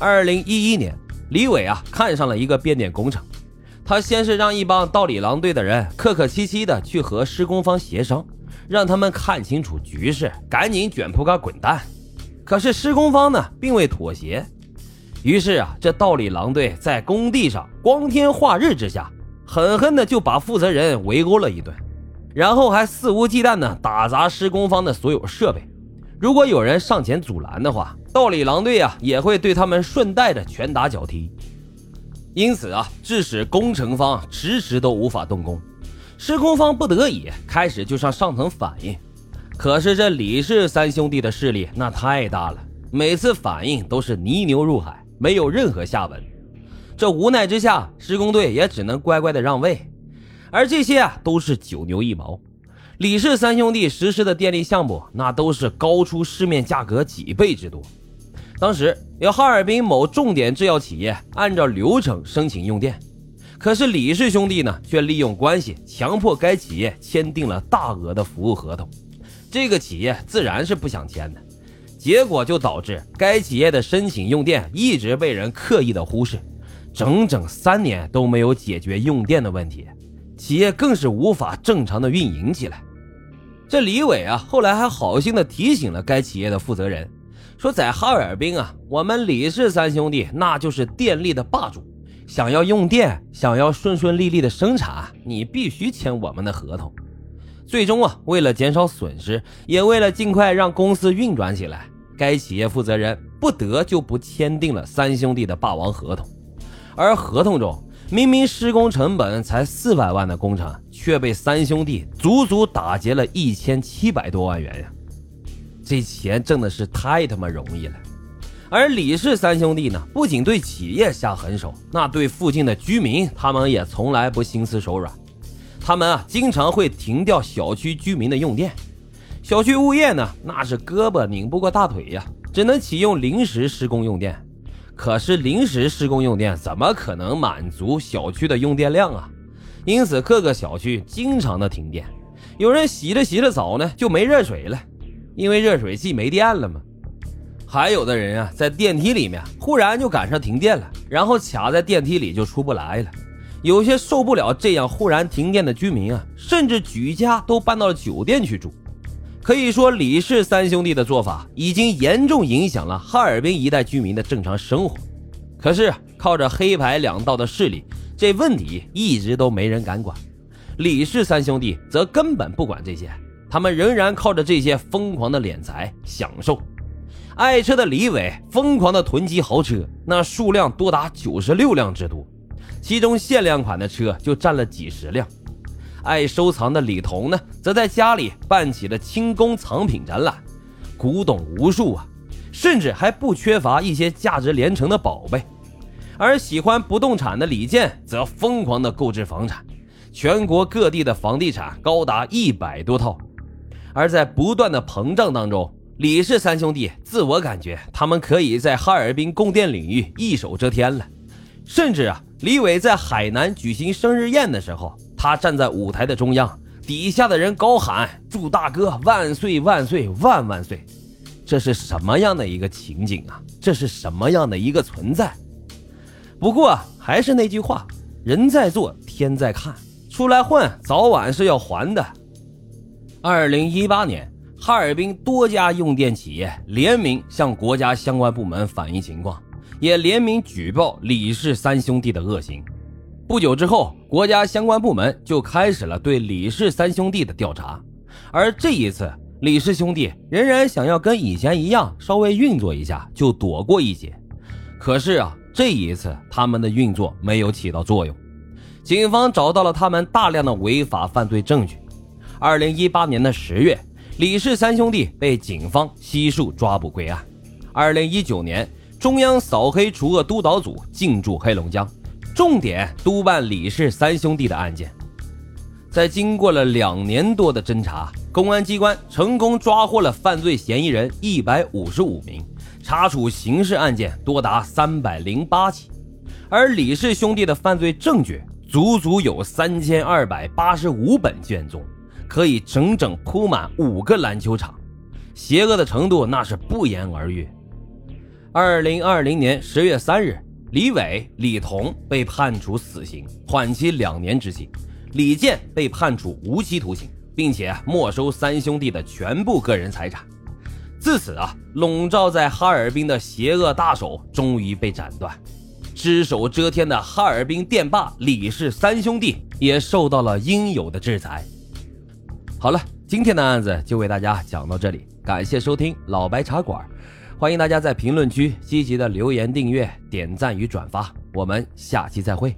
二零一一年，李伟啊看上了一个变电工程，他先是让一帮道里狼队的人客客气气的去和施工方协商，让他们看清楚局势，赶紧卷铺盖滚蛋。可是施工方呢并未妥协，于是啊，这道里狼队在工地上光天化日之下，狠狠的就把负责人围殴了一顿，然后还肆无忌惮的打砸施工方的所有设备。如果有人上前阻拦的话，道里狼队啊也会对他们顺带着拳打脚踢。因此啊，致使工程方迟迟都无法动工，施工方不得已开始就向上层反映。可是这李氏三兄弟的势力那太大了，每次反应都是泥牛入海，没有任何下文。这无奈之下，施工队也只能乖乖的让位。而这些啊，都是九牛一毛。李氏三兄弟实施的电力项目，那都是高出市面价格几倍之多。当时有哈尔滨某重点制药企业按照流程申请用电，可是李氏兄弟呢，却利用关系强迫该企业签订了大额的服务合同。这个企业自然是不想签的，结果就导致该企业的申请用电一直被人刻意的忽视，整整三年都没有解决用电的问题，企业更是无法正常的运营起来。这李伟啊，后来还好心的提醒了该企业的负责人，说在哈尔滨啊，我们李氏三兄弟那就是电力的霸主，想要用电，想要顺顺利利的生产，你必须签我们的合同。最终啊，为了减少损失，也为了尽快让公司运转起来，该企业负责人不得就不签订了三兄弟的霸王合同，而合同中。明明施工成本才四百万的工程，却被三兄弟足足打劫了一千七百多万元呀！这钱挣的是太他妈容易了。而李氏三兄弟呢，不仅对企业下狠手，那对附近的居民，他们也从来不心慈手软。他们啊，经常会停掉小区居民的用电。小区物业呢，那是胳膊拧不过大腿呀，只能启用临时施工用电。可是临时施工用电怎么可能满足小区的用电量啊？因此各个小区经常的停电，有人洗着洗着澡呢就没热水了，因为热水器没电了嘛。还有的人啊在电梯里面忽然就赶上停电了，然后卡在电梯里就出不来了。有些受不了这样忽然停电的居民啊，甚至举家都搬到了酒店去住。可以说，李氏三兄弟的做法已经严重影响了哈尔滨一带居民的正常生活。可是，靠着黑白两道的势力，这问题一直都没人敢管。李氏三兄弟则根本不管这些，他们仍然靠着这些疯狂的敛财享受。爱车的李伟疯狂的囤积豪车，那数量多达九十六辆之多，其中限量款的车就占了几十辆。爱收藏的李彤呢，则在家里办起了清宫藏品展览，古董无数啊，甚至还不缺乏一些价值连城的宝贝。而喜欢不动产的李健则疯狂的购置房产，全国各地的房地产高达一百多套。而在不断的膨胀当中，李氏三兄弟自我感觉他们可以在哈尔滨供电领域一手遮天了，甚至啊，李伟在海南举行生日宴的时候。他站在舞台的中央，底下的人高喊“祝大哥万岁万岁万万岁”，这是什么样的一个情景啊？这是什么样的一个存在？不过还是那句话，人在做，天在看，出来混，早晚是要还的。二零一八年，哈尔滨多家用电企业联名向国家相关部门反映情况，也联名举报李氏三兄弟的恶行。不久之后，国家相关部门就开始了对李氏三兄弟的调查。而这一次，李氏兄弟仍然想要跟以前一样稍微运作一下，就躲过一劫。可是啊，这一次他们的运作没有起到作用。警方找到了他们大量的违法犯罪证据。二零一八年的十月，李氏三兄弟被警方悉数抓捕归案。二零一九年，中央扫黑除恶督导组进驻黑龙江。重点督办李氏三兄弟的案件，在经过了两年多的侦查，公安机关成功抓获了犯罪嫌疑人一百五十五名，查处刑事案件多达三百零八起，而李氏兄弟的犯罪证据足足有三千二百八十五本卷宗，可以整整铺满五个篮球场，邪恶的程度那是不言而喻。二零二零年十月三日，李伟、李彤被判处死刑，缓期两年执行；李健被判处无期徒刑，并且没收三兄弟的全部个人财产。自此啊，笼罩在哈尔滨的邪恶大手终于被斩断，只手遮天的哈尔滨电霸李氏三兄弟也受到了应有的制裁。好了，今天的案子就为大家讲到这里，感谢收听老白茶馆。欢迎大家在评论区积极的留言、订阅、点赞与转发，我们下期再会。